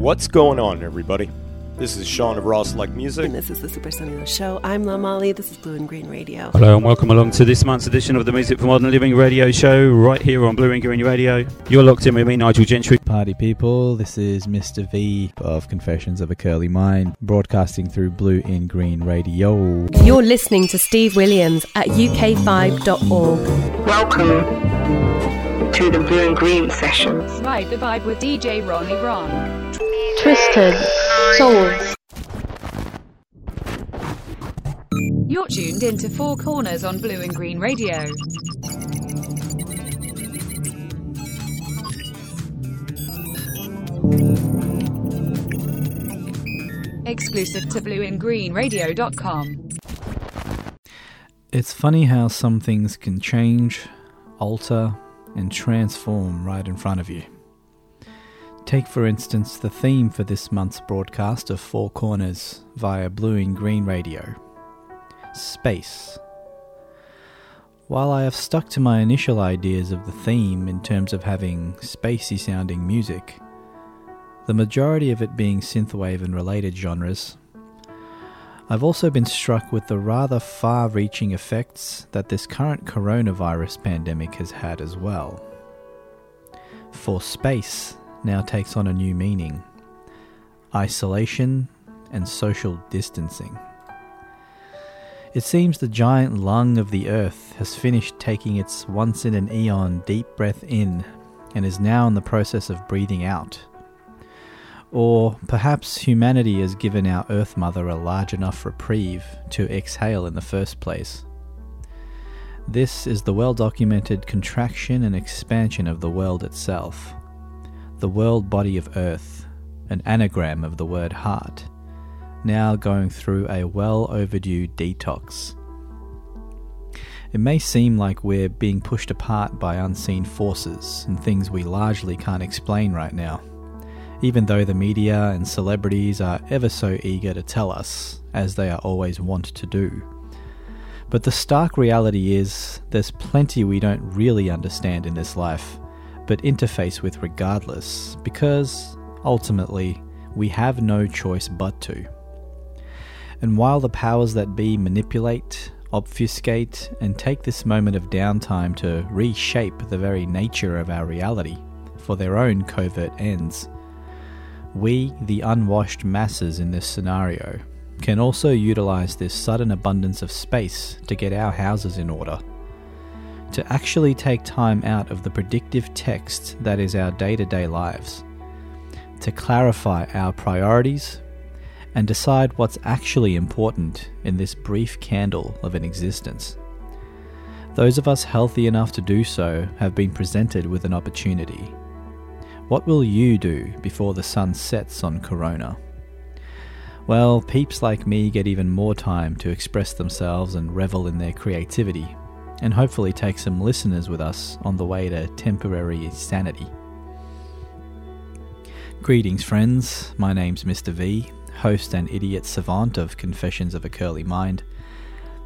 What's going on, everybody? This is Sean of Ross Like Music. And this is the Super Sonido Show. I'm La Molly. This is Blue in Green Radio. Hello and welcome along to this month's edition of the Music for Modern Living radio show right here on Blue and Green Radio. You're locked in with me, Nigel Gentry. Party people, this is Mr. V of Confessions of a Curly Mind, broadcasting through Blue in Green Radio. You're listening to Steve Williams at ukvibe.org. Welcome to the Blue in Green sessions. Ride the vibe with DJ Ronnie Ron. Twisted Souls. You're tuned into Four Corners on Blue in Green Radio. Exclusive to blueingreenradio.com. It's funny how some things can change, alter, and transform right in front of you. Take, for instance, the theme for this month's broadcast of Four Corners via Blue in Green Radio Space. While I have stuck to my initial ideas of the theme in terms of having spacey sounding music, the majority of it being synthwave and related genres, I've also been struck with the rather far reaching effects that this current coronavirus pandemic has had as well. For space now takes on a new meaning isolation and social distancing. It seems the giant lung of the earth has finished taking its once in an eon deep breath in and is now in the process of breathing out. Or perhaps humanity has given our Earth Mother a large enough reprieve to exhale in the first place. This is the well documented contraction and expansion of the world itself. The world body of Earth, an anagram of the word heart, now going through a well overdue detox. It may seem like we're being pushed apart by unseen forces and things we largely can't explain right now even though the media and celebrities are ever so eager to tell us, as they are always wont to do. But the stark reality is, there's plenty we don't really understand in this life, but interface with regardless, because, ultimately, we have no choice but to. And while the powers that be manipulate, obfuscate, and take this moment of downtime to reshape the very nature of our reality for their own covert ends, we, the unwashed masses in this scenario, can also utilize this sudden abundance of space to get our houses in order. To actually take time out of the predictive text that is our day to day lives. To clarify our priorities and decide what's actually important in this brief candle of an existence. Those of us healthy enough to do so have been presented with an opportunity what will you do before the sun sets on Corona? Well, peeps like me get even more time to express themselves and revel in their creativity, and hopefully take some listeners with us on the way to temporary sanity. Greetings, friends. My name's Mr. V, host and idiot savant of Confessions of a Curly Mind.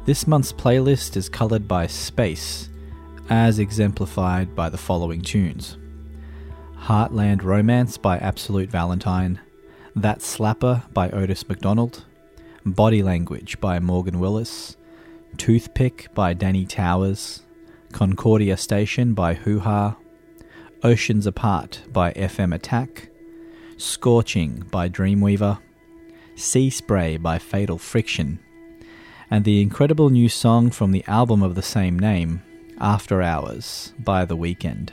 This month's playlist is coloured by space, as exemplified by the following tunes. Heartland Romance by Absolute Valentine, That Slapper by Otis McDonald, Body Language by Morgan Willis, Toothpick by Danny Towers, Concordia Station by Hoo Ha, Oceans Apart by FM Attack, Scorching by Dreamweaver, Sea Spray by Fatal Friction, and the incredible new song from the album of the same name, After Hours by The Weeknd.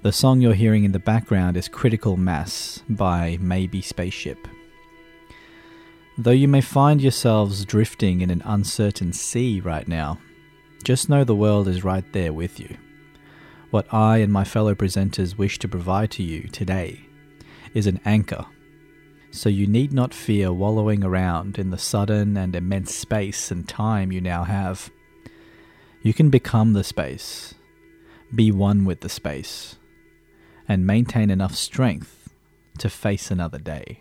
The song you're hearing in the background is Critical Mass by Maybe Spaceship. Though you may find yourselves drifting in an uncertain sea right now, just know the world is right there with you. What I and my fellow presenters wish to provide to you today is an anchor, so you need not fear wallowing around in the sudden and immense space and time you now have. You can become the space, be one with the space and maintain enough strength to face another day.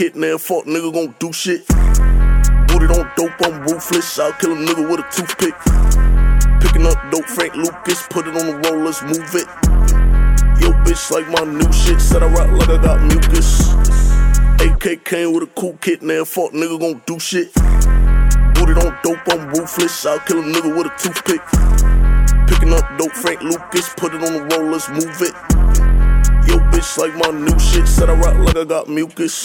Now fuck nigga gon' do shit. Booted on dope, I'm ruthless. I'll kill a nigga with a toothpick. Picking up dope, Frank Lucas, put it on the roll, let's move it. Yo, bitch, like my new shit, said I rock like I got mucus. AK came with a cool kit, now fuck nigga gon' do shit. Booted on dope, I'm ruthless. I'll kill a nigga with a toothpick. Picking up dope, Frank Lucas, put it on the roll, let's move it. Bitch, like my new shit, said I rock like I got mucus.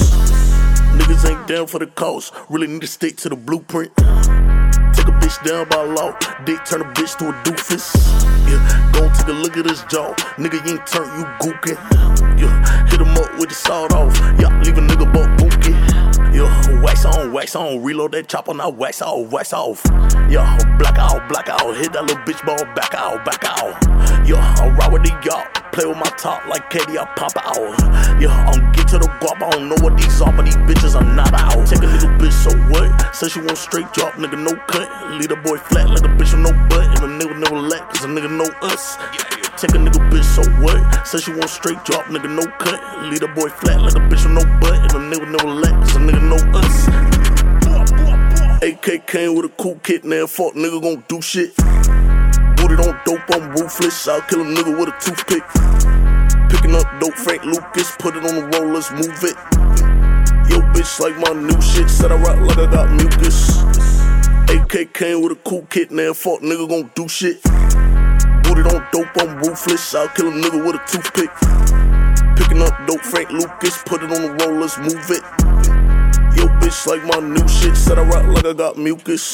Niggas ain't down for the cause, really need to stick to the blueprint. Take a bitch down by law, dick turn a bitch to a doofus. Yeah, go take a look at this jaw, nigga, you ain't turn, you gookin'. Yeah, hit him up with the sawed off, yeah, leave a nigga buck. Yeah, wax on, wax on, reload that chopper, now wax off, wax off. Yeah, black out, black out, hit that little bitch ball, back out, back out. Yeah, I'm ride with the yacht, play with my top like Katie, I pop out. Yeah, I'm get to the guap, I don't know what these are, but these bitches are not out. Take a little bitch, so what? Say she want straight drop, nigga, no cut. Lead a boy flat like a bitch with no butt, and a nigga never let, cause a nigga know us. Take a nigga bitch, so what? Say she want straight drop, nigga, no cut. Lead a boy flat like a bitch with no butt, and a nigga never let, cause a nigga know us. AK came with a cool kit, now fuck nigga gon' do shit. Booted on dope, I'm ruthless. I'll kill a nigga with a toothpick. Picking up dope, Frank Lucas, put it on the roll, let's move it. Yo, bitch, like my new shit, said I rock like I got mucus. AK came with a cool kit, now fuck nigga gon' do shit. Booted on dope, I'm ruthless. I'll kill a nigga with a toothpick. Picking up dope, Frank Lucas, put it on the rollers, move it. Yo, bitch, like my new shit, said I rock like I got mucus.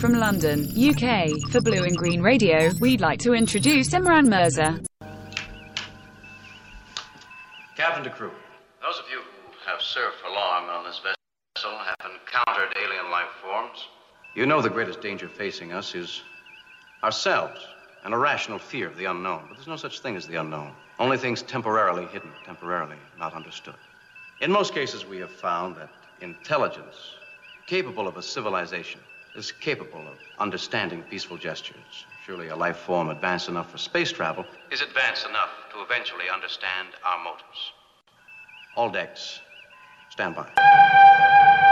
From London, UK, for Blue in Green Radio, we'd like to introduce Imran Mirza. Captain to crew. Those of you who have served for long on this vessel have encountered alien life forms. You know the greatest danger facing us is ourselves, an irrational fear of the unknown. But there's no such thing as the unknown. Only things temporarily hidden, temporarily not understood. In most cases, we have found that intelligence, capable of a civilization, is capable of understanding peaceful gestures. Surely a life form advanced enough for space travel is advanced enough to eventually understand our motives. All decks, stand by.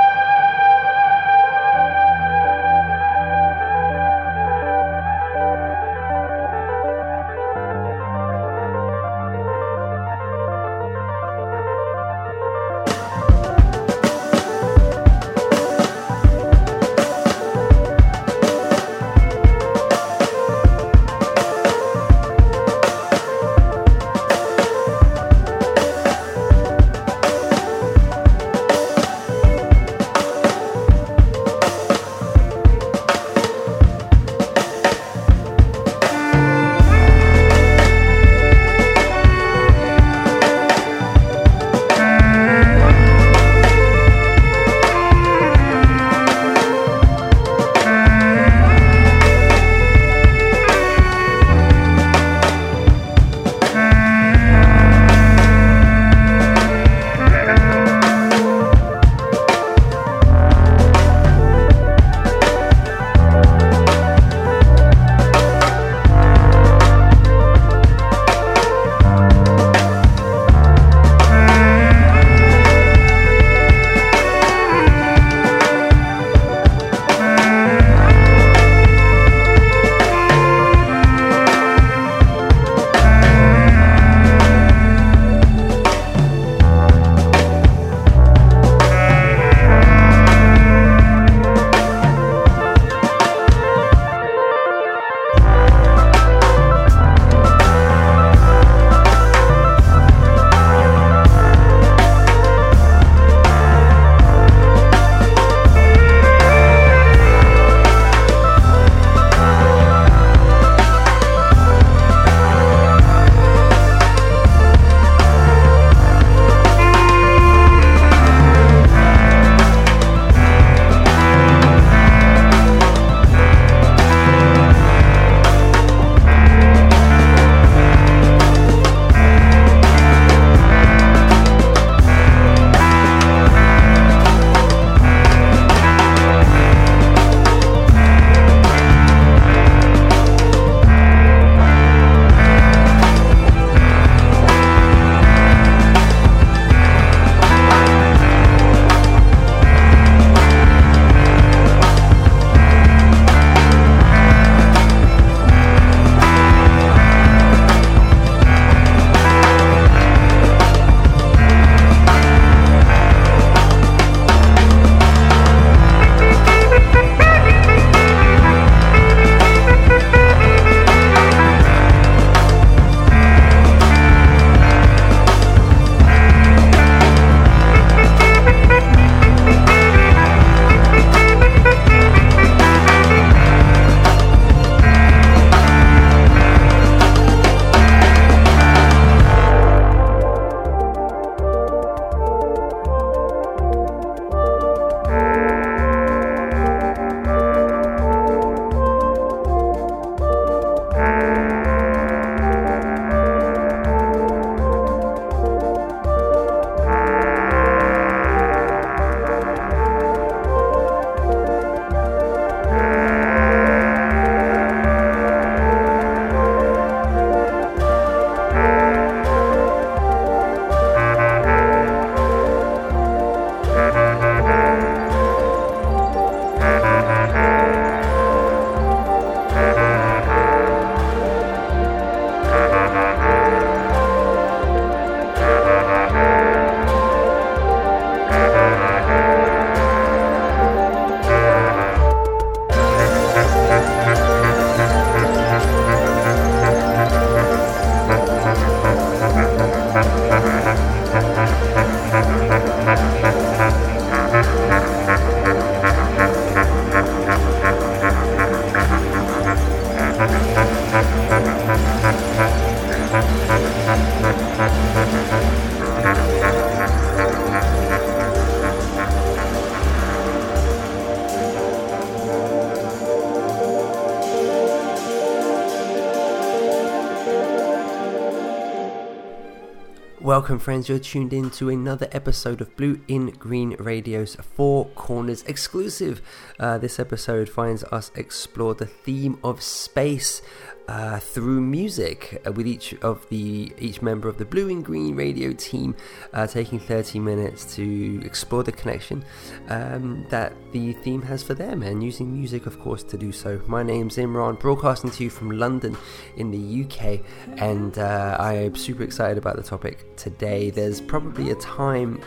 Welcome, friends. You're tuned in to another episode of Blue in Green Radio's Four Corners exclusive. Uh, this episode finds us explore the theme of space uh, through music, uh, with each of the each member of the Blue in Green Radio team uh, taking 30 minutes to explore the connection um, that the theme has for them, and using music, of course, to do so. My name's Imran, broadcasting to you from London in the UK, and uh, I am super excited about the topic today. There's probably a time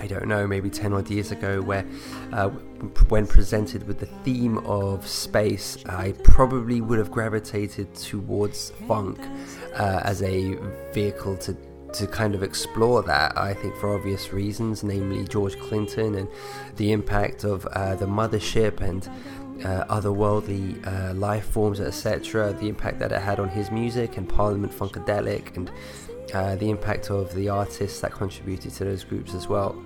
I don't know, maybe 10 odd years ago, where uh, when presented with the theme of space, I probably would have gravitated towards funk uh, as a vehicle to. To kind of explore that, I think for obvious reasons, namely George Clinton and the impact of uh, the mothership and uh, otherworldly uh, life forms, etc., the impact that it had on his music and Parliament Funkadelic, and uh, the impact of the artists that contributed to those groups as well.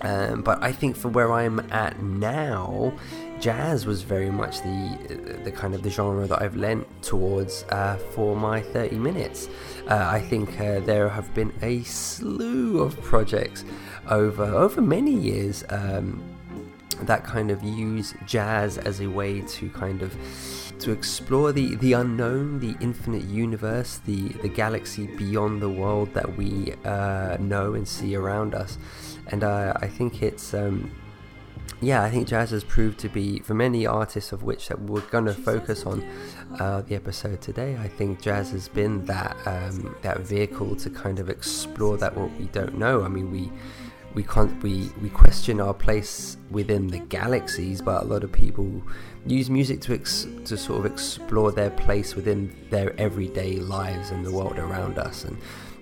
Um, but I think for where I'm at now, jazz was very much the the kind of the genre that I've lent towards uh, for my 30 minutes. Uh, I think uh, there have been a slew of projects over over many years um, that kind of use jazz as a way to kind of to explore the, the unknown, the infinite universe, the, the galaxy beyond the world that we uh, know and see around us and uh, I think it's um, yeah, I think jazz has proved to be for many artists of which that we're going to focus on uh, the episode today. I think jazz has been that um, that vehicle to kind of explore that what we don't know. I mean, we we can't we we question our place within the galaxies, but a lot of people use music to ex- to sort of explore their place within their everyday lives and the world around us and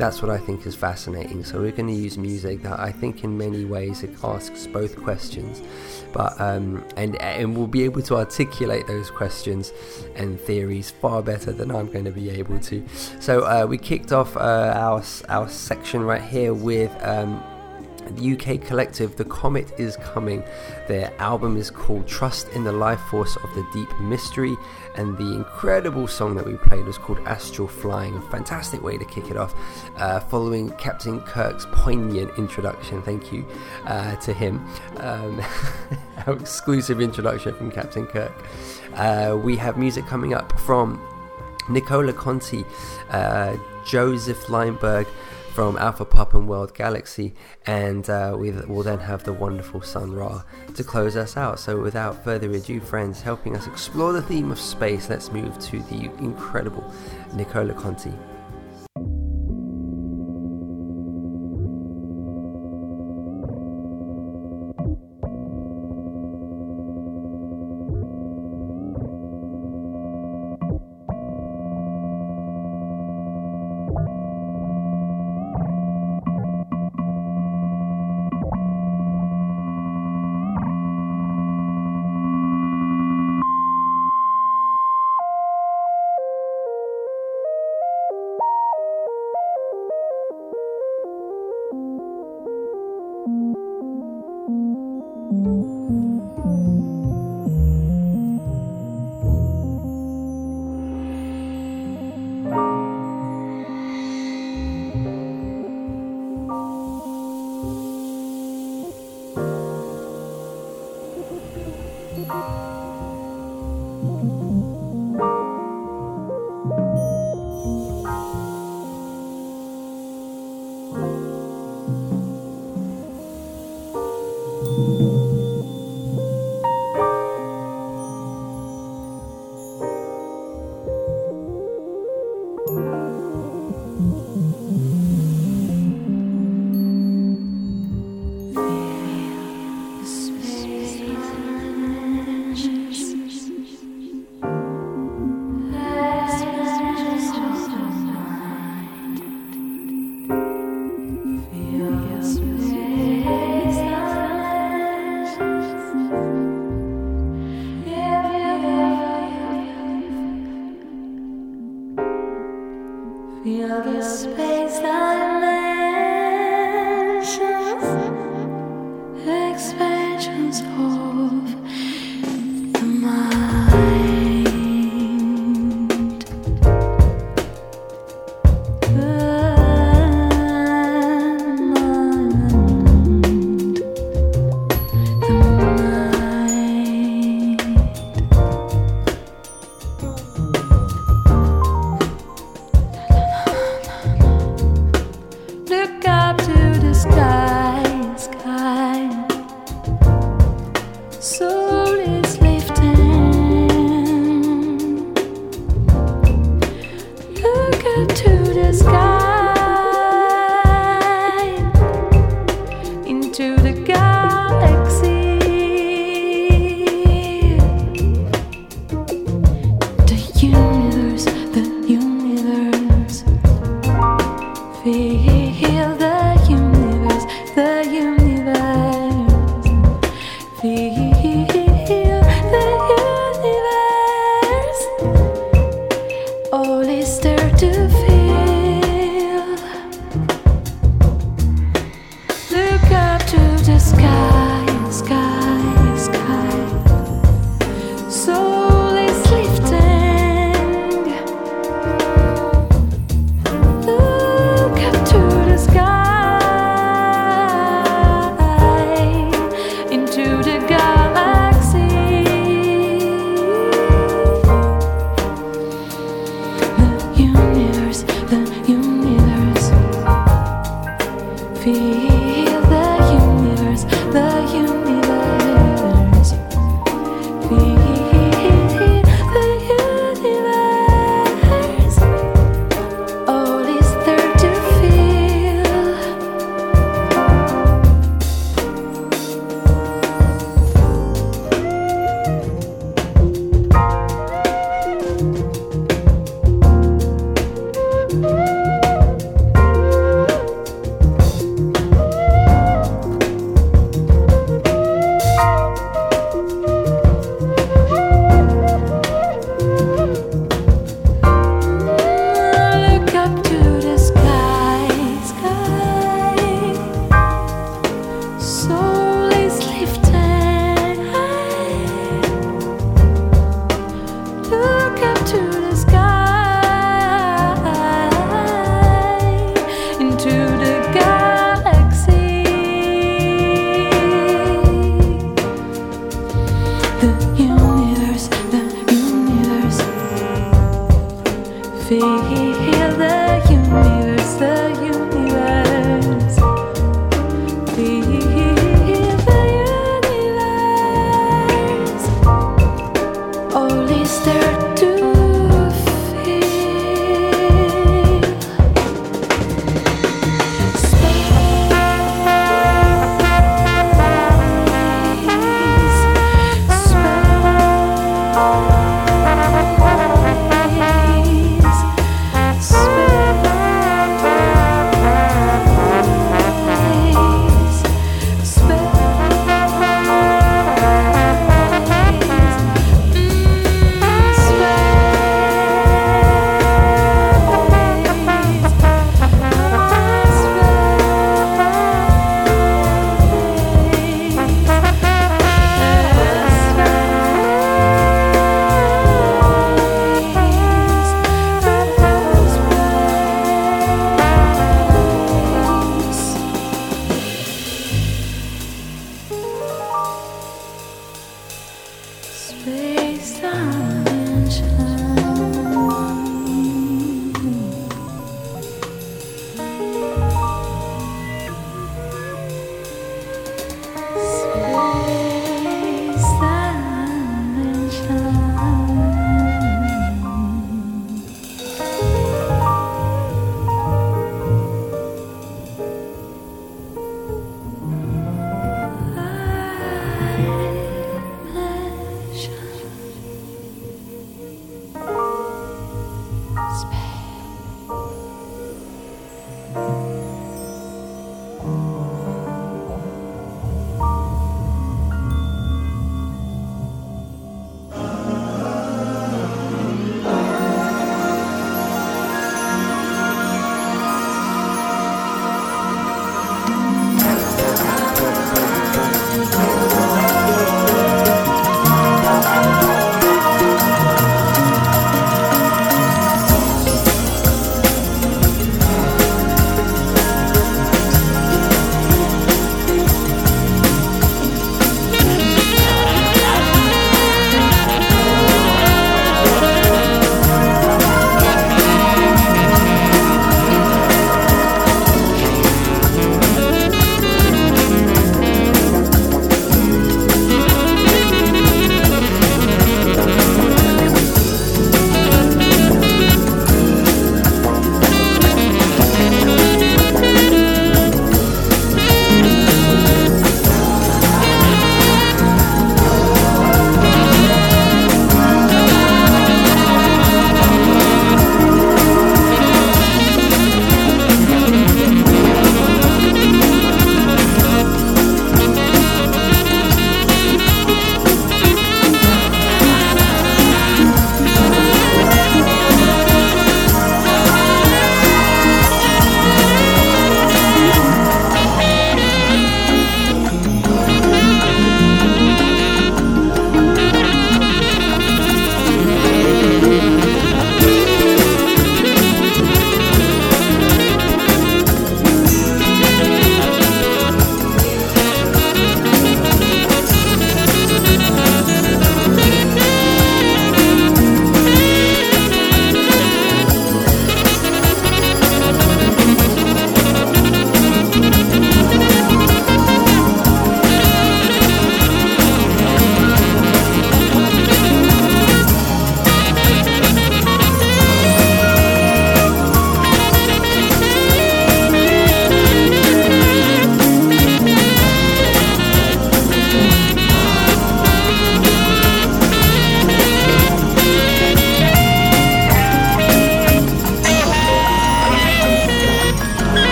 that's what I think is fascinating. So we're going to use music that I think in many ways it asks both questions, but um, and and we'll be able to articulate those questions and theories far better than I'm going to be able to. So uh, we kicked off uh, our our section right here with. Um, the UK collective The Comet is Coming. Their album is called Trust in the Life Force of the Deep Mystery, and the incredible song that we played was called Astral Flying. A fantastic way to kick it off, uh, following Captain Kirk's poignant introduction. Thank you uh, to him. Um, our exclusive introduction from Captain Kirk. Uh, we have music coming up from Nicola Conti, uh, Joseph Leimberg from Alpha Pup and World Galaxy, and uh, we will then have the wonderful Sun Ra to close us out. So, without further ado, friends, helping us explore the theme of space, let's move to the incredible Nicola Conti.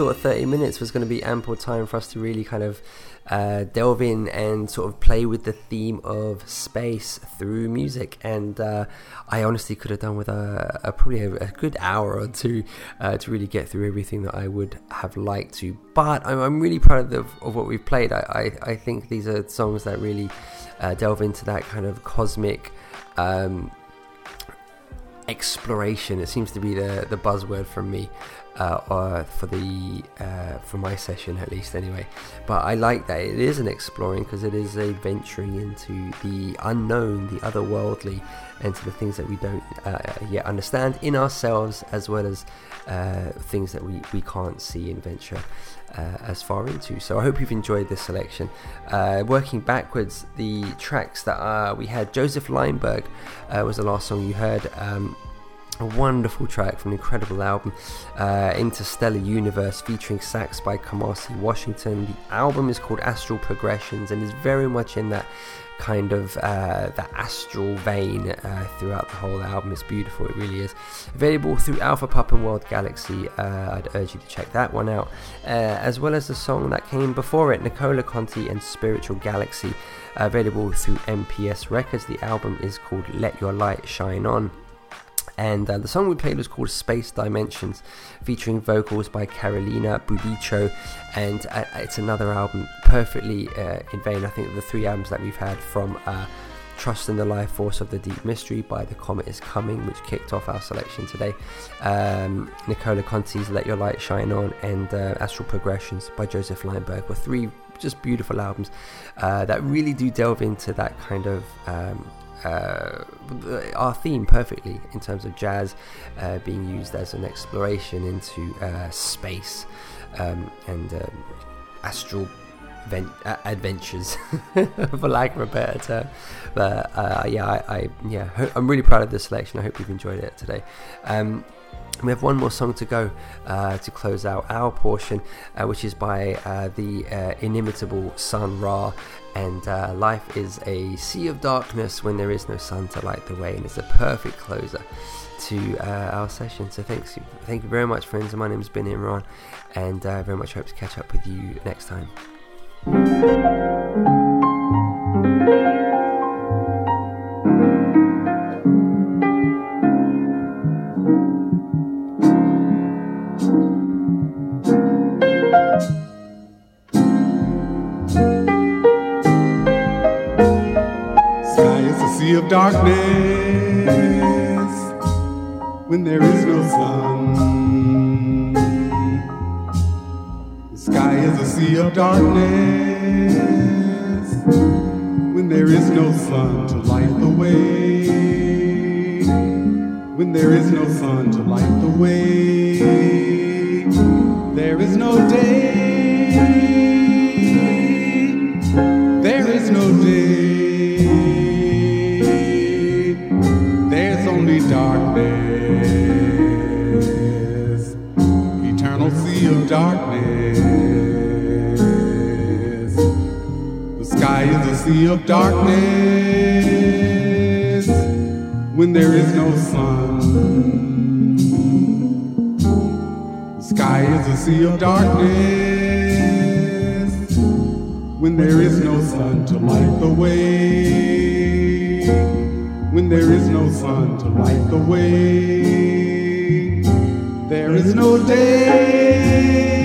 Thought 30 minutes was going to be ample time for us to really kind of uh, delve in and sort of play with the theme of space through music. And uh, I honestly could have done with a, a probably a, a, good hour or two uh, to really get through everything that I would have liked to. But I'm, I'm really proud of, the, of, what we've played. I, I, I, think these are songs that really uh, delve into that kind of cosmic. Um, exploration it seems to be the the buzzword from me uh, for the uh, for my session at least anyway. But I like that it is an exploring because it is a venturing into the unknown, the otherworldly, and to the things that we don't uh, yet understand in ourselves, as well as uh, things that we, we can't see and venture uh, as far into. So I hope you've enjoyed this selection. Uh, working backwards, the tracks that we had, Joseph Leimberg was the last song you heard. Um, a wonderful track from an incredible album, uh, Interstellar Universe, featuring sax by Kamasi Washington. The album is called Astral Progressions and is very much in that kind of uh, astral vein uh, throughout the whole album. It's beautiful, it really is. Available through Alpha Pup and World Galaxy. Uh, I'd urge you to check that one out, uh, as well as the song that came before it, Nicola Conti and Spiritual Galaxy. available through MPS Records. The album is called Let Your Light Shine On. And uh, the song we played was called Space Dimensions, featuring vocals by Carolina Bubbico. And uh, it's another album perfectly uh, in vein. I think the three albums that we've had from uh, Trust in the Life Force of the Deep Mystery by The Comet is Coming, which kicked off our selection today. Um, Nicola Conti's Let Your Light Shine On and uh, Astral Progressions by Joseph Leimberg were three just beautiful albums uh, that really do delve into that kind of um, uh, our theme perfectly in terms of jazz uh, being used as an exploration into uh, space um, and um, astral vent- adventures, for lack of a better term. But uh, yeah, I, I, yeah, I'm really proud of this selection. I hope you've enjoyed it today. Um, we have one more song to go uh, to close out our portion, uh, which is by uh, the uh, inimitable Sun Ra. And uh, life is a sea of darkness when there is no sun to light the way, and it's a perfect closer to uh, our session. So thanks, thank you very much, friends. My name has been Imran, and I very much hope to catch up with you next time. Sea of darkness when there is no sun. The sky is a sea of darkness when there is no sun to light the way. When there is no sun to light the way, there is no day. Darkness, eternal sea of darkness. The sky is a sea of darkness when there is no sun. The sky is a sea of darkness when there is no sun to light the way there is no sun to light the way. There is no day.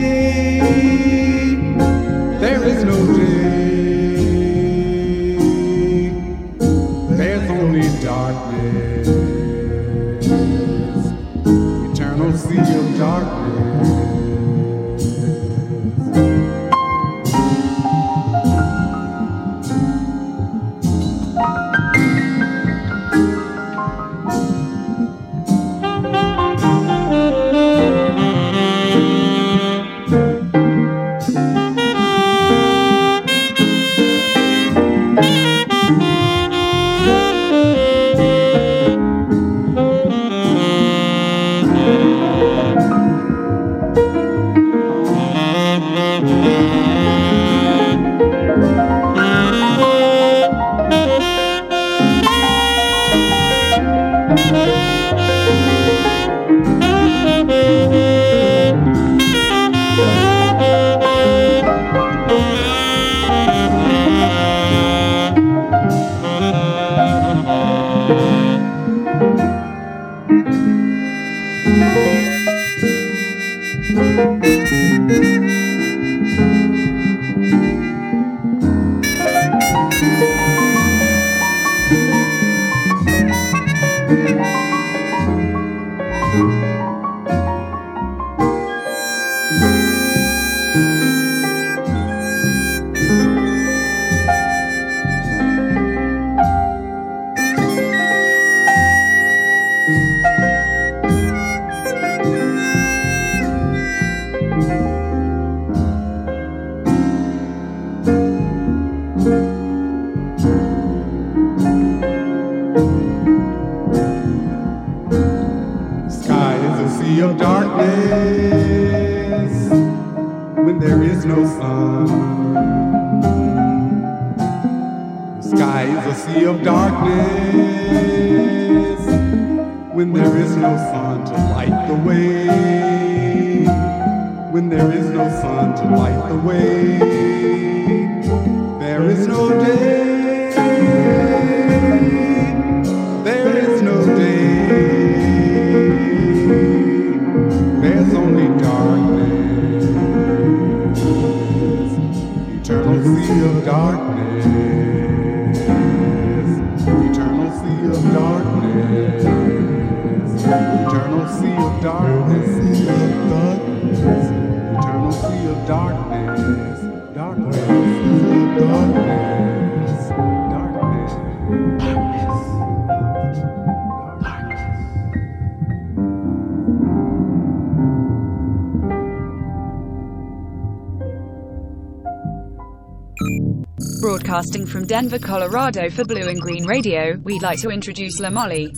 Broadcasting from Denver, Colorado for Blue in Green Radio, we'd like to introduce La Molly.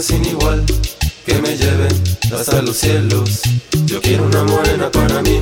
sin igual, que me lleve hasta los cielos. Yo quiero una morena para mí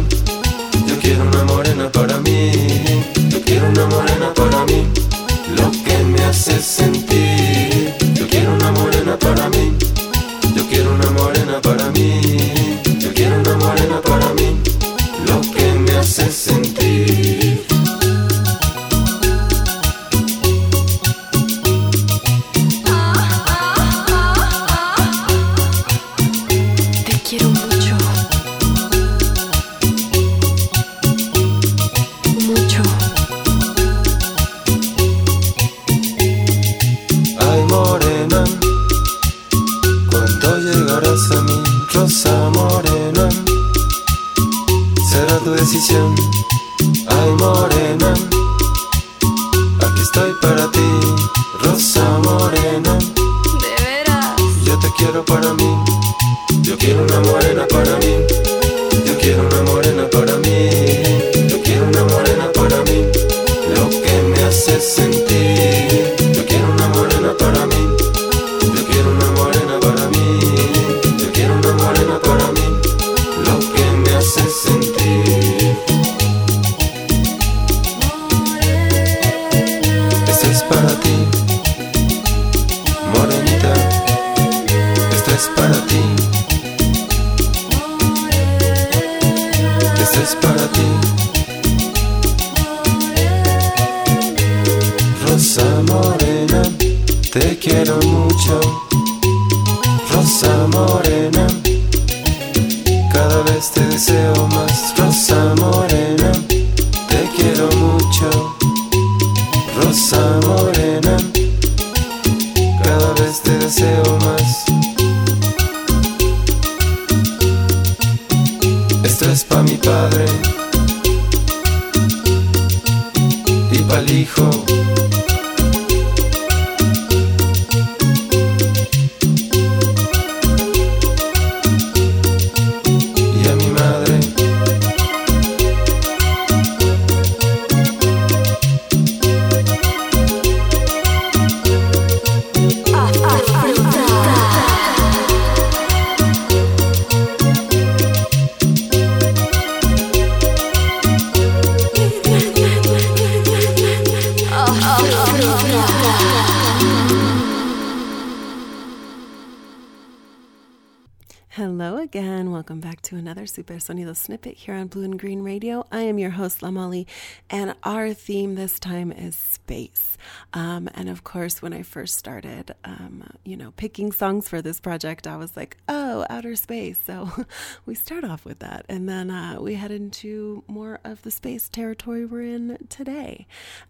Sonido snippet here on Blue in Green Radio. I am your host, La Molly, and our theme this time is space. Um, and of course, when I first started, um, you know, picking songs for this project, I was like, oh, outer space. So we start off with that. And then uh, we head into more of the space territory we're in today.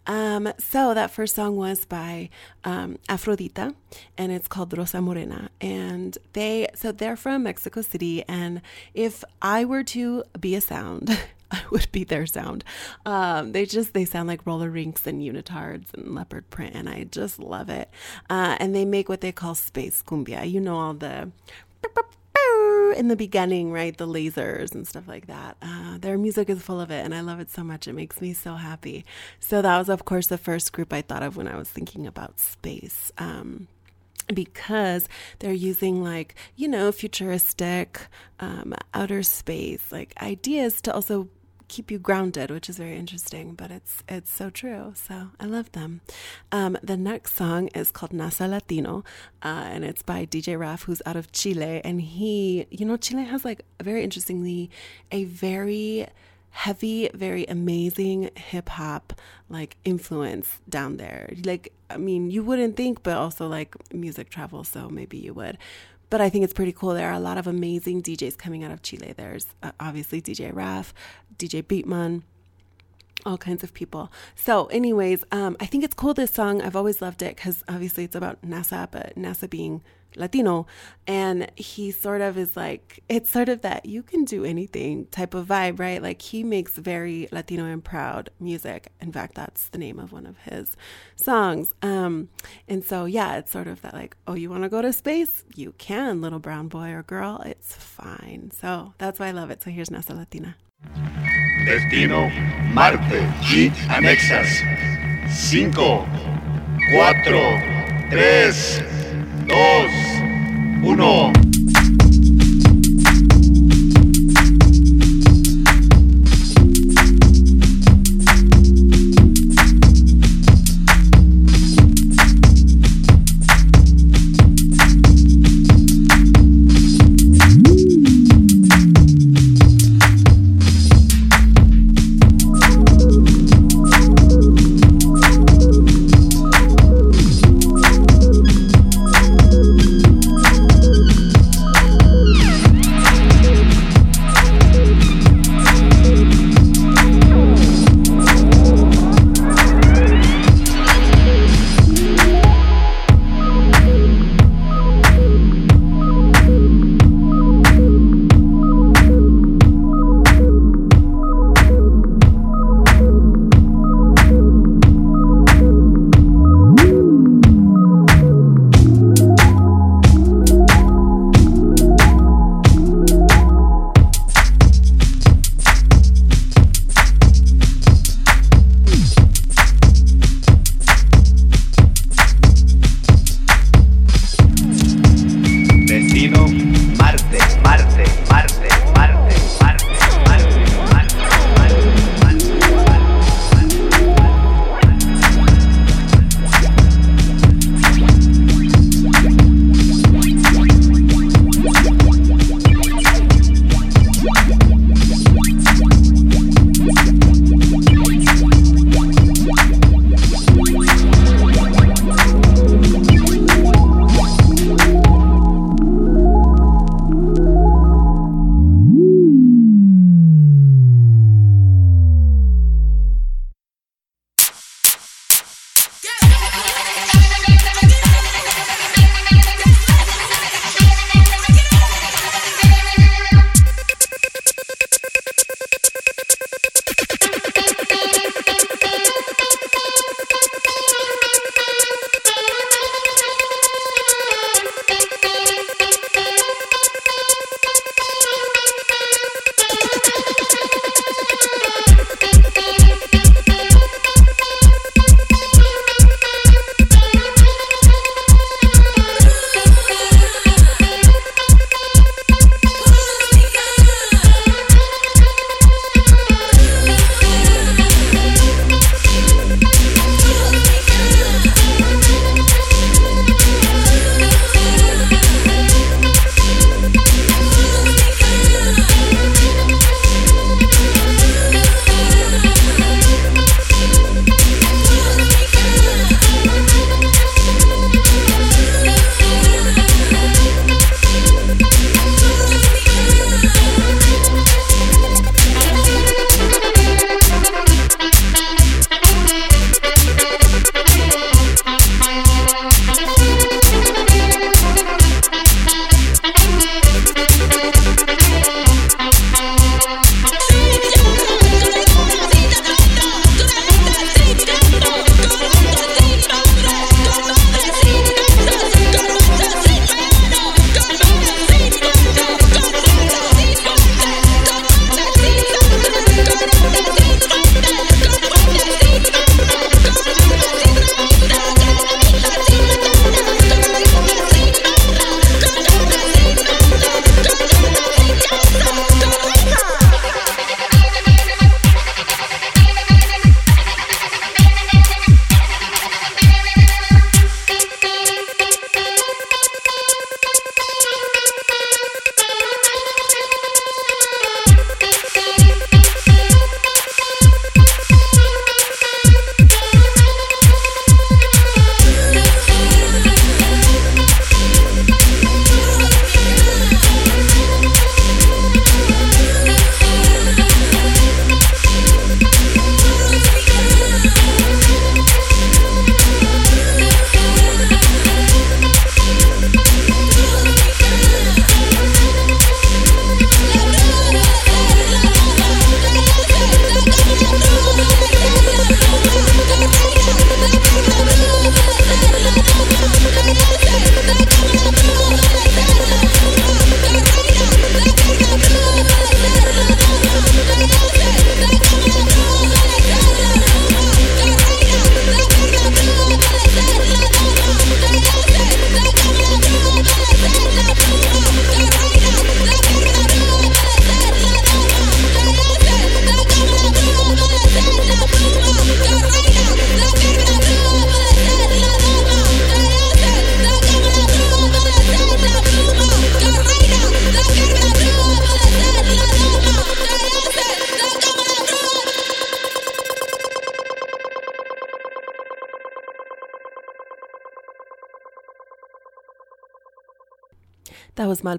Um, so that first song was by um, Afrodita, and it's called Rosa Morena. And they, so they're from Mexico City. And if I were to be a sound, I would be their sound. Um, they just they sound like roller rinks and unitards and leopard print, and I just love it. Uh, and they make what they call space cumbia. You know all the in the beginning, right? The lasers and stuff like that. Uh, their music is full of it, and I love it so much. It makes me so happy. So that was, of course, the first group I thought of when I was thinking about space. Um, because they're using like you know futuristic um, outer space like ideas to also keep you grounded, which is very interesting, but it's it's so true. So I love them. Um, the next song is called NASA Latino, uh, and it's by DJ Raff, who's out of Chile, and he, you know, Chile has like very interestingly a very heavy, very amazing hip hop like influence down there. Like, I mean, you wouldn't think, but also like music travels, so maybe you would. But I think it's pretty cool. There are a lot of amazing DJs coming out of Chile. There's uh, obviously DJ Raff, DJ Beatman, all kinds of people. So, anyways, um, I think it's cool this song. I've always loved it because obviously it's about NASA, but NASA being Latino. And he sort of is like, it's sort of that you can do anything type of vibe, right? Like he makes very Latino and proud music. In fact, that's the name of one of his songs. Um, and so, yeah, it's sort of that like, oh, you want to go to space? You can, little brown boy or girl. It's fine. So that's why I love it. So here's NASA Latina. Destino Marte y anexas. 5, 4, 3, 2, 1.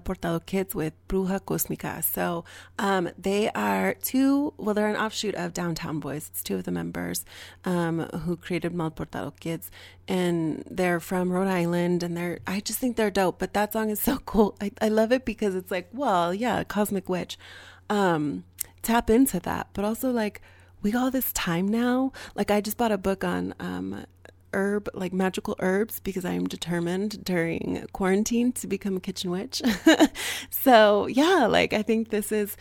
Portado Kids with Bruja Cosmica. So um, they are two, well, they're an offshoot of Downtown Boys. It's two of the members um, who created Mal Portado Kids. And they're from Rhode Island and they're, I just think they're dope. But that song is so cool. I, I love it because it's like, well, yeah, Cosmic Witch. Um, tap into that. But also, like, we got all this time now. Like, I just bought a book on um, herb, like magical herbs, because I am determined during quarantine to become a kitchen witch. so, yeah, like I think this is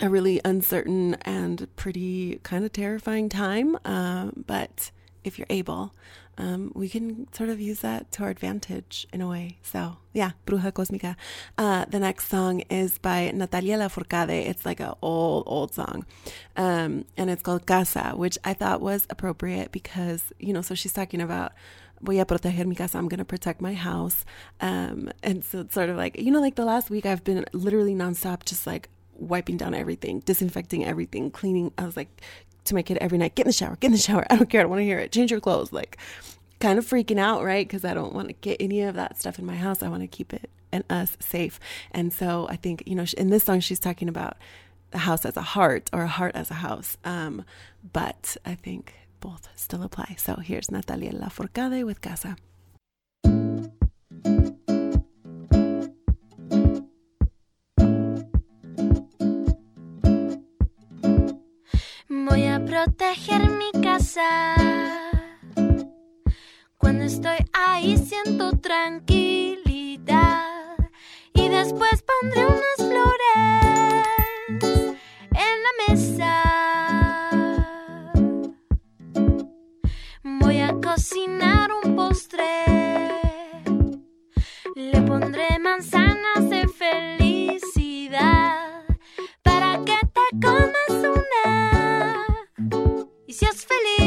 a really uncertain and pretty kind of terrifying time. Um, but if you're able, um, we can sort of use that to our advantage in a way. So, yeah, Bruja Cósmica. Uh, the next song is by Natalia Lafourcade. It's like an old, old song. Um, and it's called Casa, which I thought was appropriate because, you know, so she's talking about voy a proteger mi casa. I'm going to protect my house. Um, and so it's sort of like, you know, like the last week I've been literally nonstop just like wiping down everything, disinfecting everything, cleaning. I was like, to my kid every night, get in the shower, get in the shower. I don't care. I don't want to hear it. Change your clothes. Like, kind of freaking out, right? Because I don't want to get any of that stuff in my house. I want to keep it and us safe. And so I think, you know, in this song, she's talking about a house as a heart or a heart as a house. Um, but I think both still apply. So here's Natalia Lafourcade with Casa. Proteger mi casa. Cuando estoy ahí siento tranquilidad. Y después pondré unas flores en la mesa. Voy a cocinar un postre. Le pondré manzanas de felicidad para que te comas. jetzt verlegt.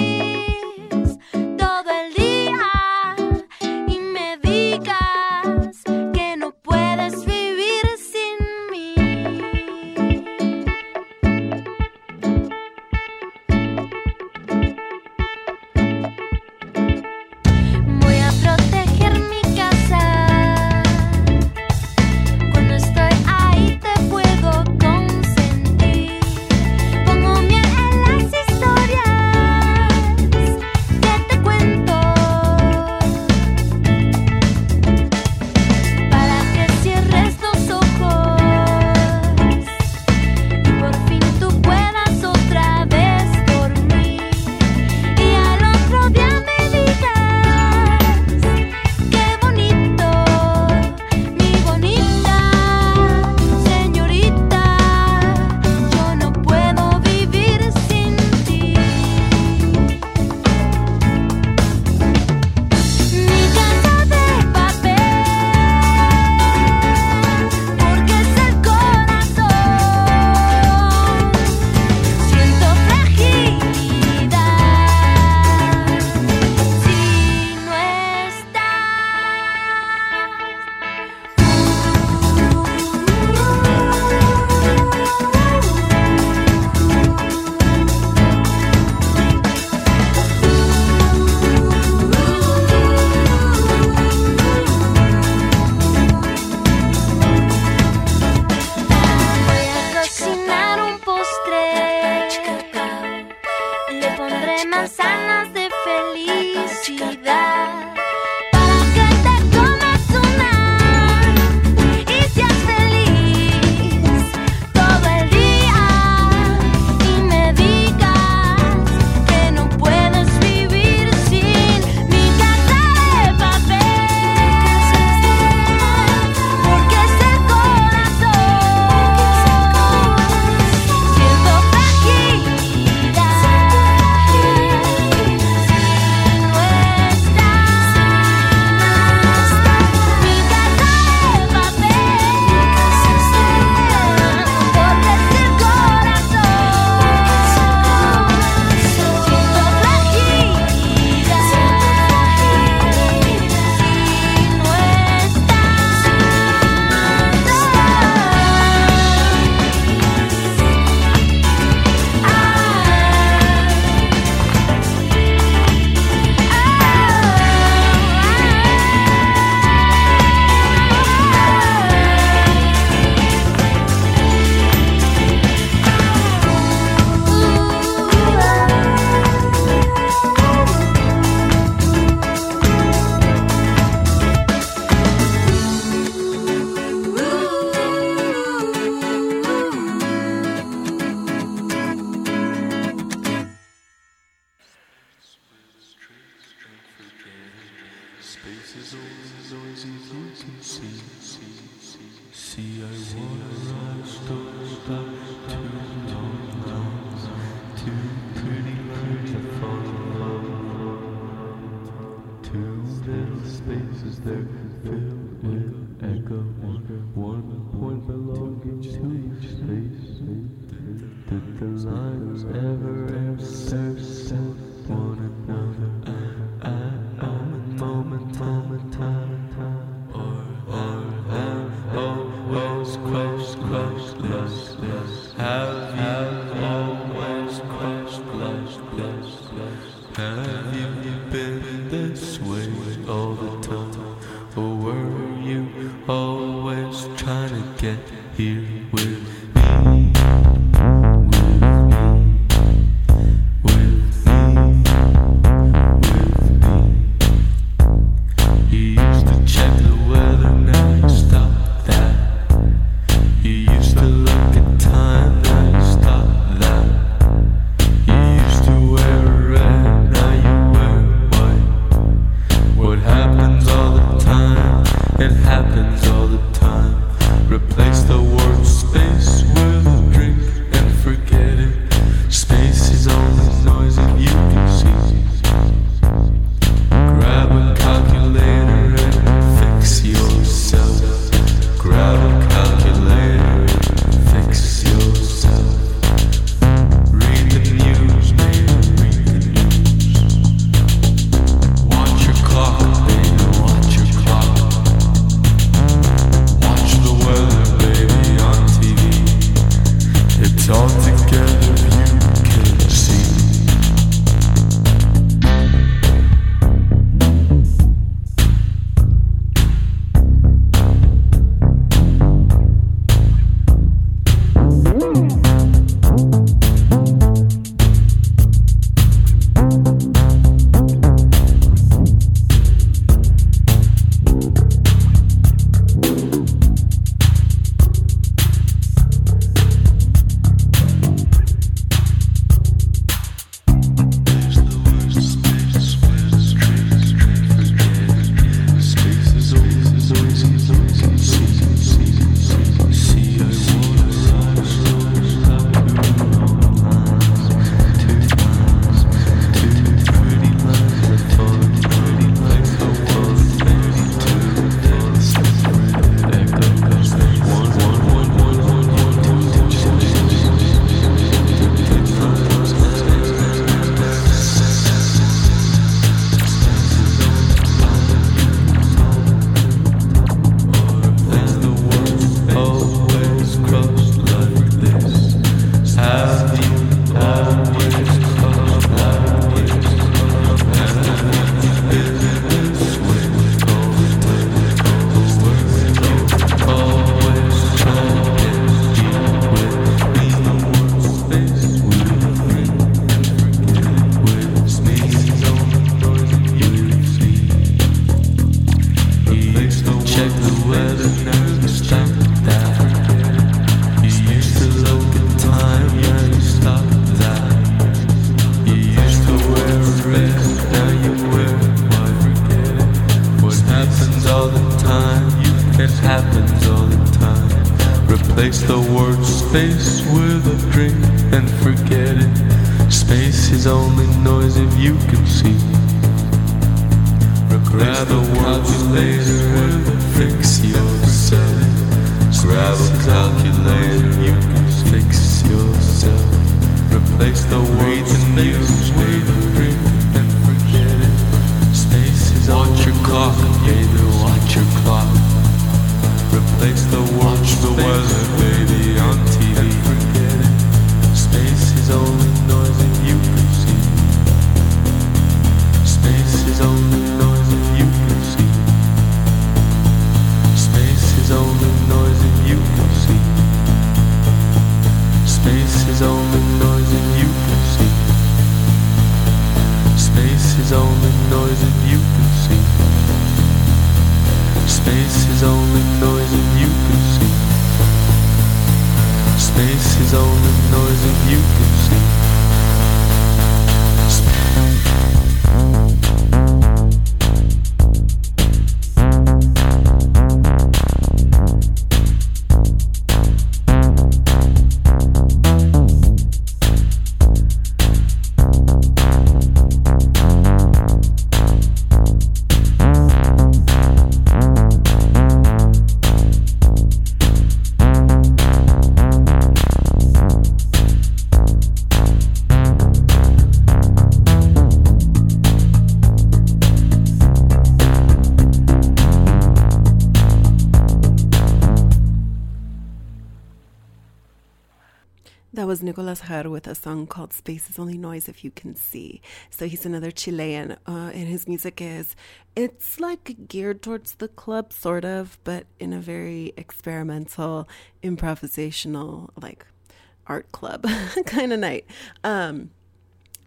With a song called Space is Only Noise If You Can See. So he's another Chilean, uh, and his music is, it's like geared towards the club, sort of, but in a very experimental, improvisational, like art club kind of night. Um,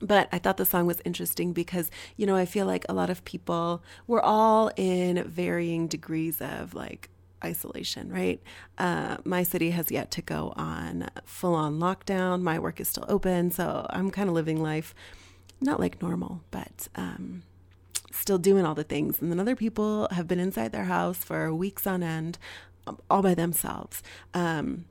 but I thought the song was interesting because, you know, I feel like a lot of people, we're all in varying degrees of like isolation, right? Uh, my city has yet to go on full on lockdown. My work is still open. So I'm kind of living life not like normal, but um, still doing all the things. And then other people have been inside their house for weeks on end, all by themselves. Um,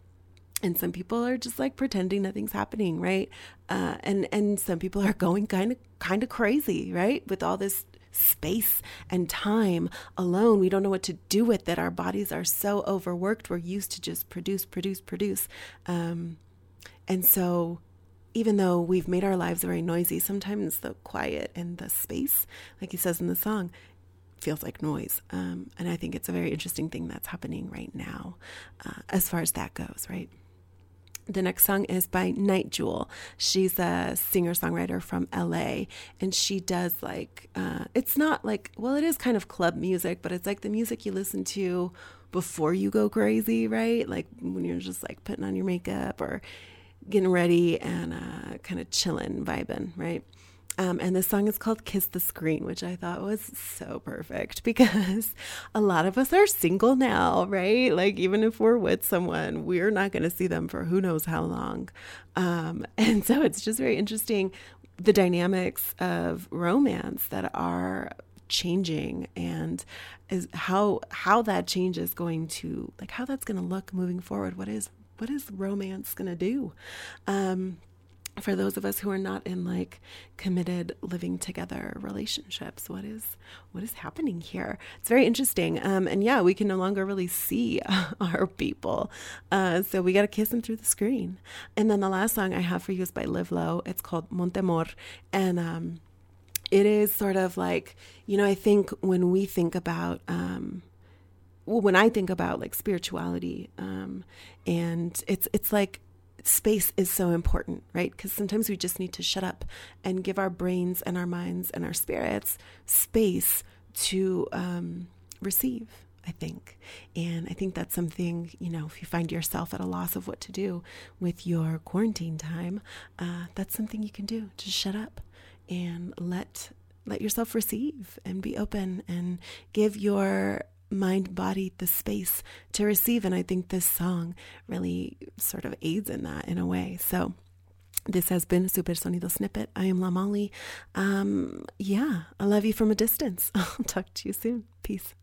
and some people are just like pretending nothing's happening right uh, and and some people are going kind of kind of crazy right with all this space and time alone. We don't know what to do with it. Our bodies are so overworked. We're used to just produce, produce, produce. Um, and so, even though we've made our lives very noisy, sometimes the quiet and the space, like he says in the song, feels like noise. Um, and I think it's a very interesting thing that's happening right now uh, as far as that goes, right? The next song is by Nite Jewel. She's a singer songwriter from LA, and she does like, uh, it's not like, well, it is kind of club music, but it's like the music you listen to before you go crazy, right? Like when you're just like putting on your makeup or getting ready and uh, kind of chilling, vibing, right? Um, and this song is called Kiss the Screen, which I thought was so perfect because a lot of us are single now, right? Like, even if we're with someone, we're not going to see them for who knows how long. Um, and so it's just very interesting the dynamics of romance that are changing and is how how that change is going to like how that's going to look moving forward what is what is romance going to do um for those of us who are not in like committed living together relationships what is what is happening here? It's very interesting um, and yeah we can no longer really see our people. Uh, so we got to kiss them through the screen. And then the last song i have for you is by live low. It's called montemor and um, it is sort of like you know i think when we think about um, well, when I think about like spirituality, um, and it's it's like space is so important, right? Because sometimes we just need to shut up and give our brains and our minds and our spirits space to um, receive. I think. And I think that's something, you know, if you find yourself at a loss of what to do with your quarantine time, uh, that's something you can do. Just shut up and let let yourself receive and be open and give your mind body the space to receive. And I think this song really sort of aids in that in a way. So this has been Super Sonido Snippet. I am La Molly. Um, yeah, I love you from a distance. I'll talk to you soon. Peace.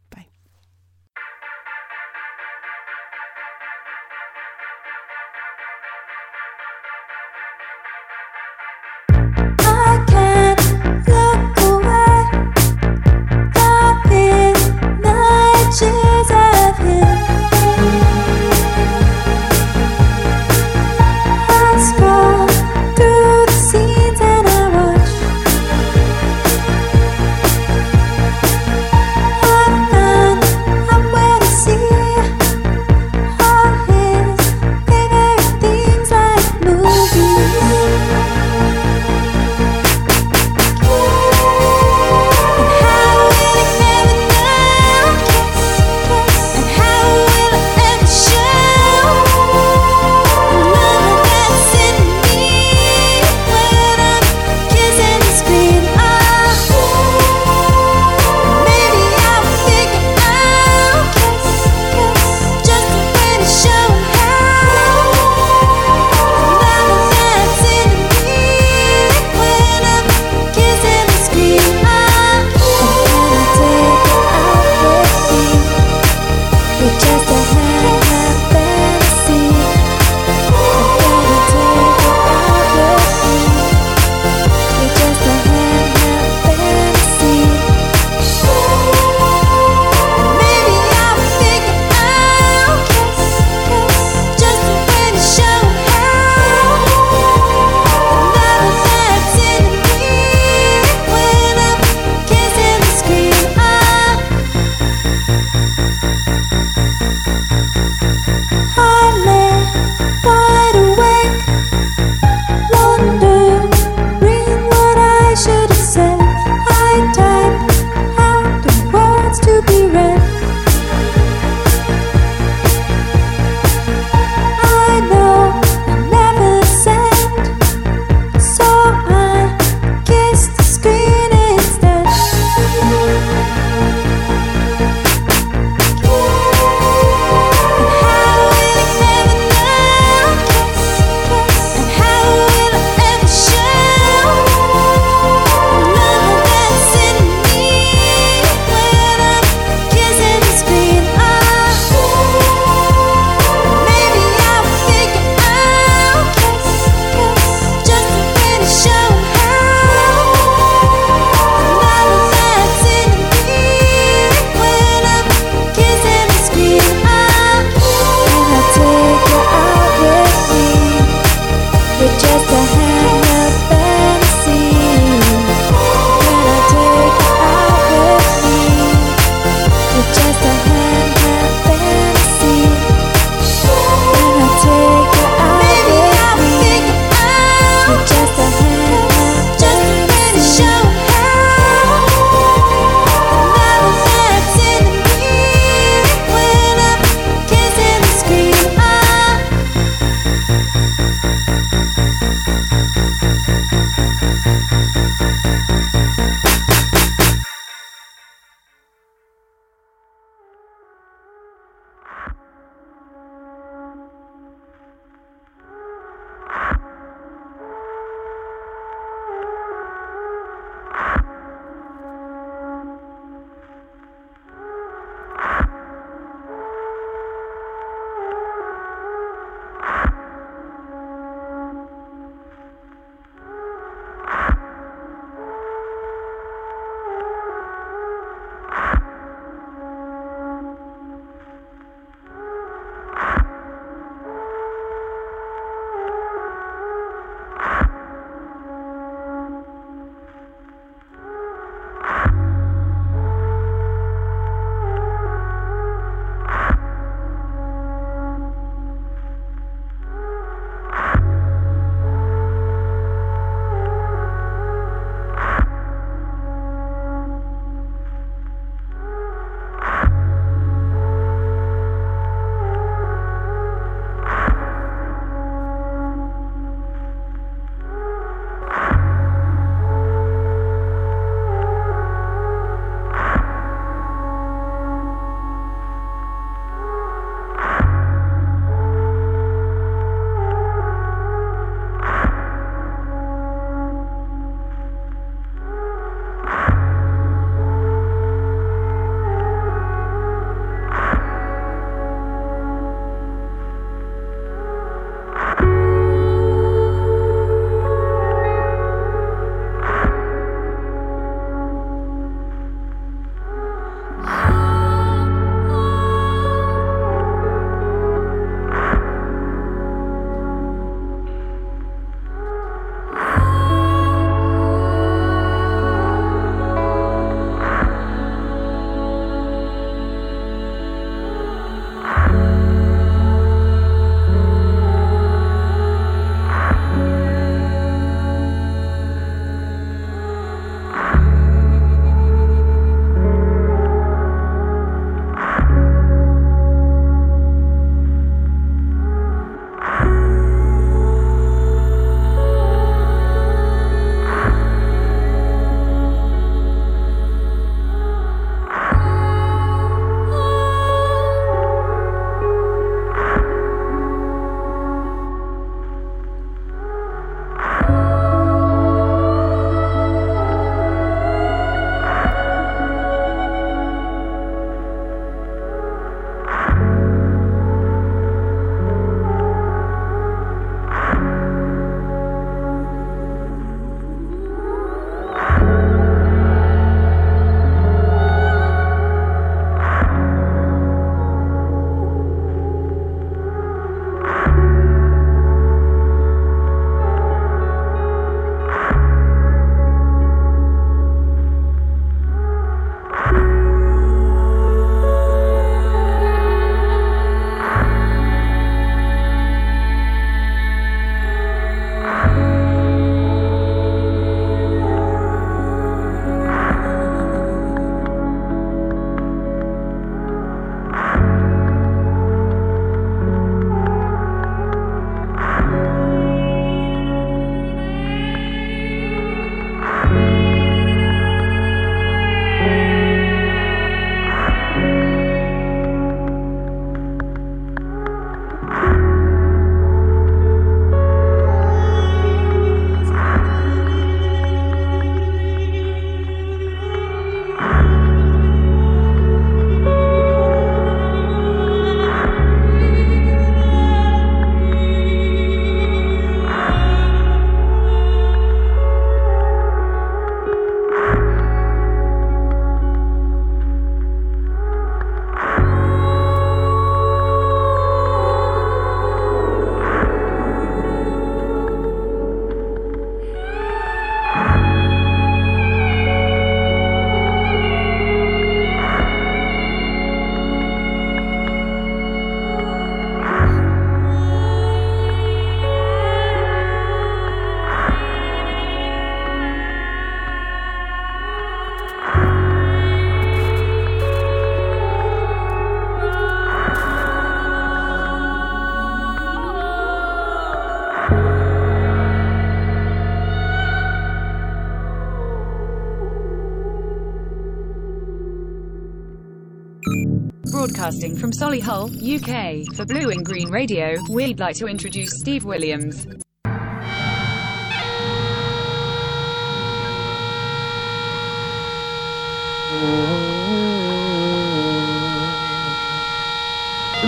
From Solihull, UK, for Blue and Green Radio, we'd like to introduce Steve Williams. The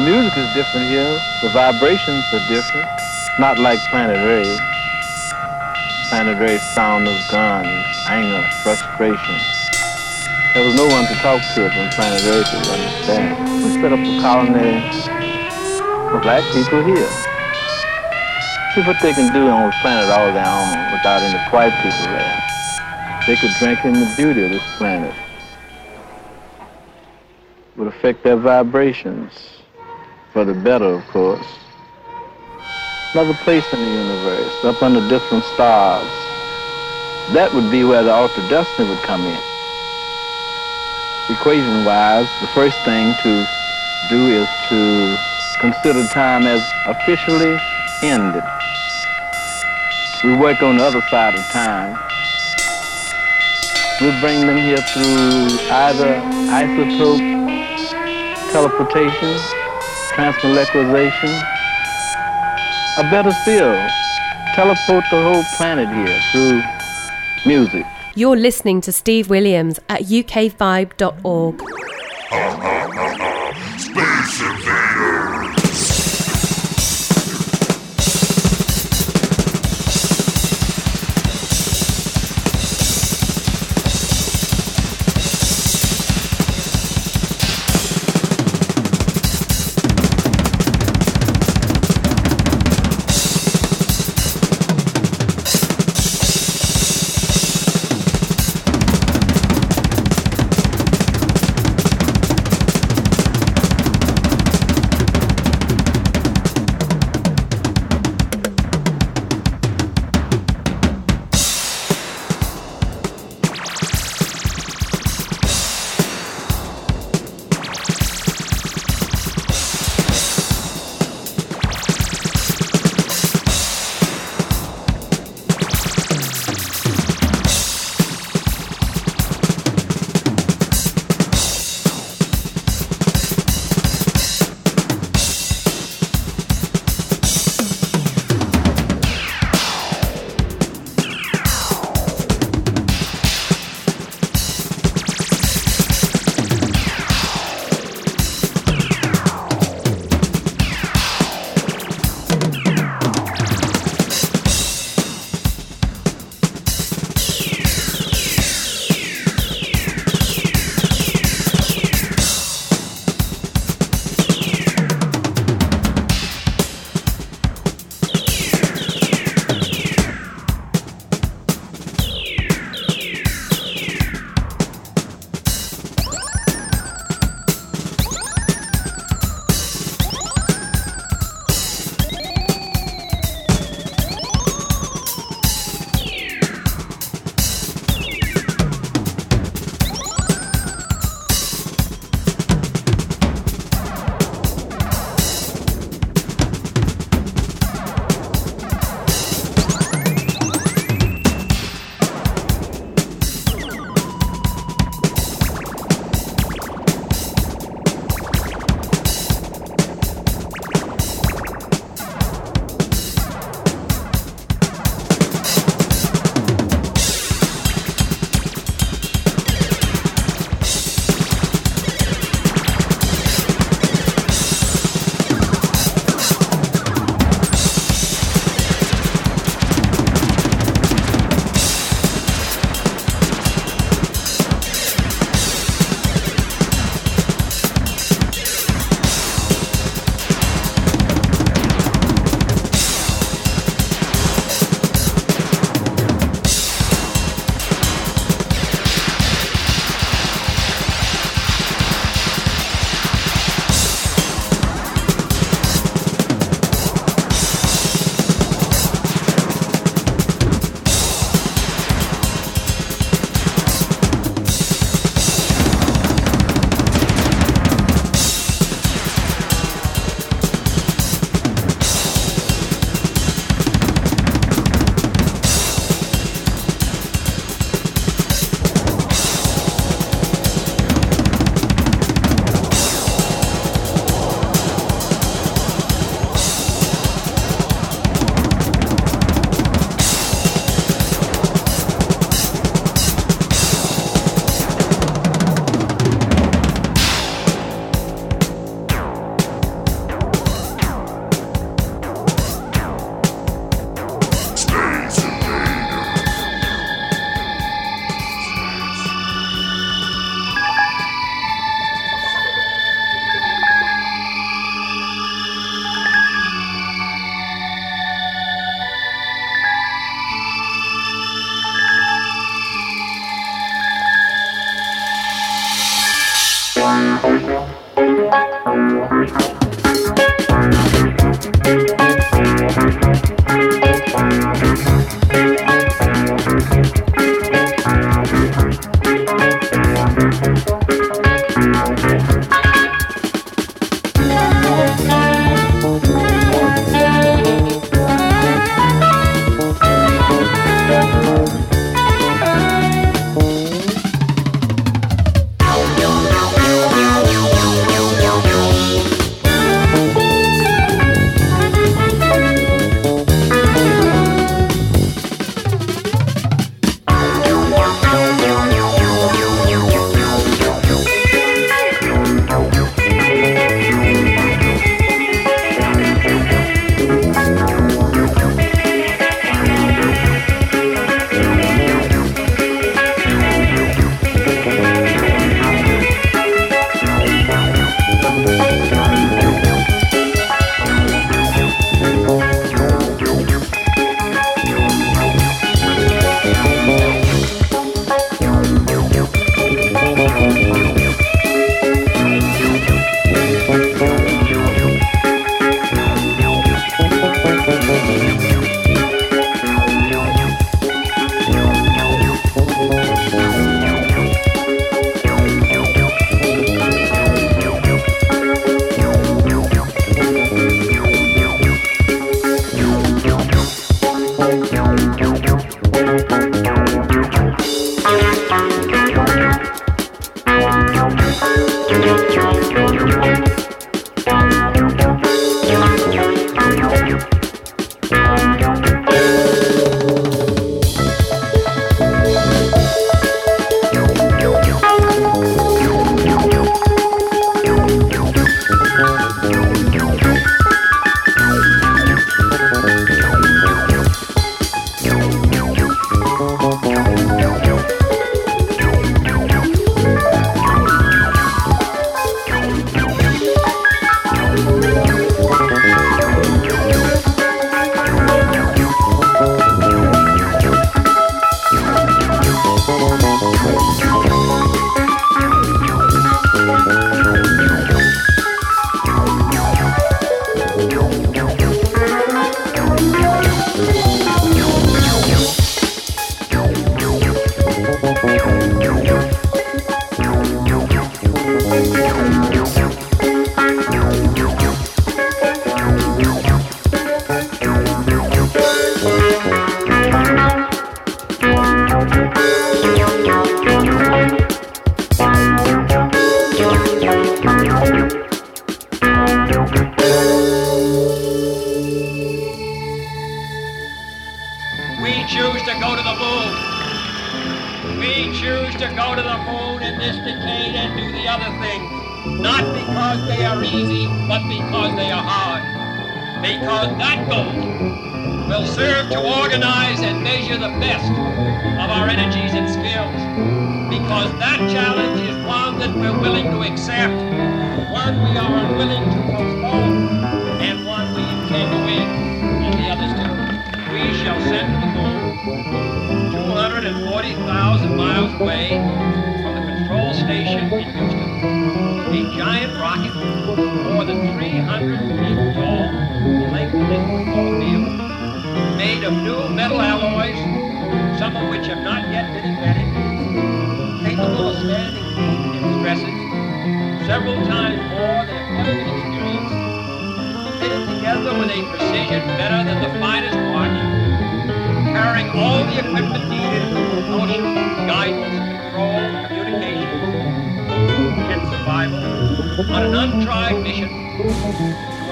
music is different here. The vibrations are different. Not like Planet Ray. Planet Ray's sound of guns, anger, frustration. There was no one to talk to from Planet Earth understand. We set up a colony for black people here. See what they can do on this planet all their own without any white people there. They could drink in the beauty of this planet. It Would affect their vibrations for the better, of course. Another place in the universe, up under different stars. That would be where the altered destiny would come in. Equation-wise, the first thing to do is to consider time as officially ended. We work on the other side of time. We bring them here through either isotope teleportation, transmolecularization, or better still, teleport the whole planet here through music. You're listening to Steve Williams at uk5.org.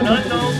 an unknown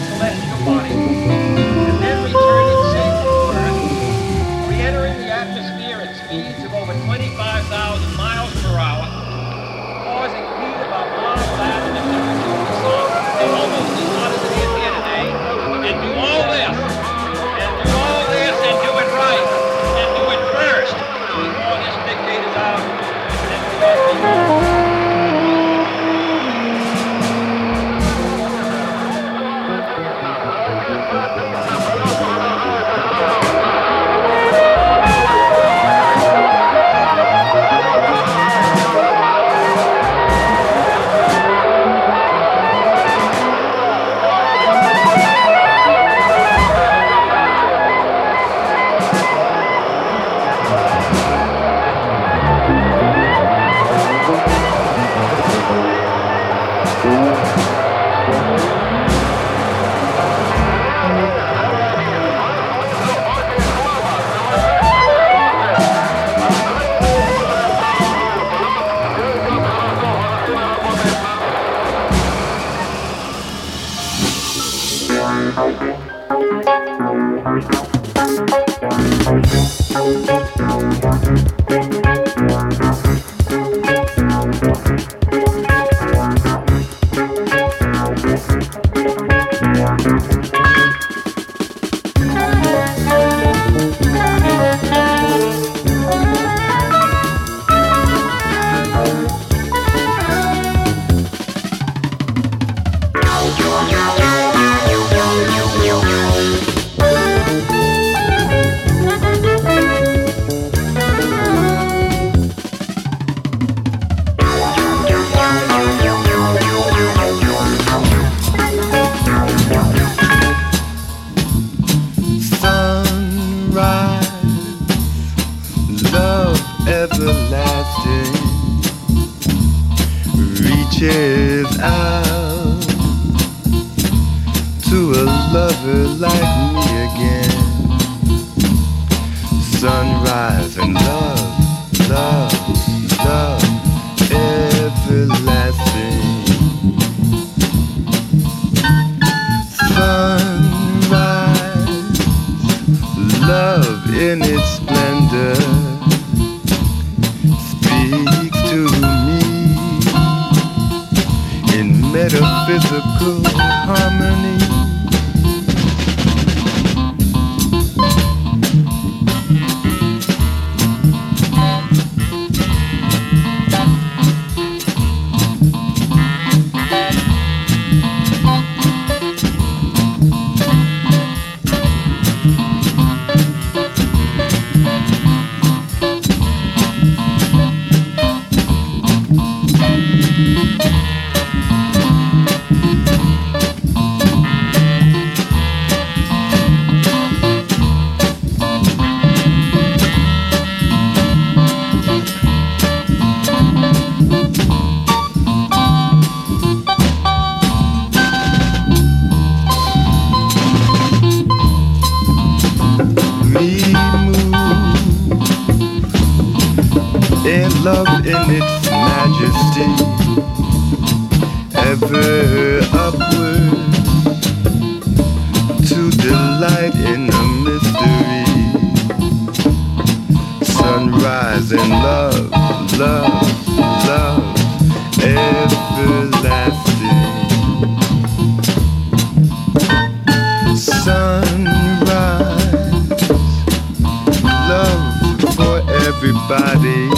everybody.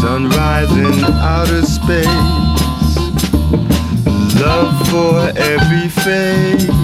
Sunrise in outer space, love for every face.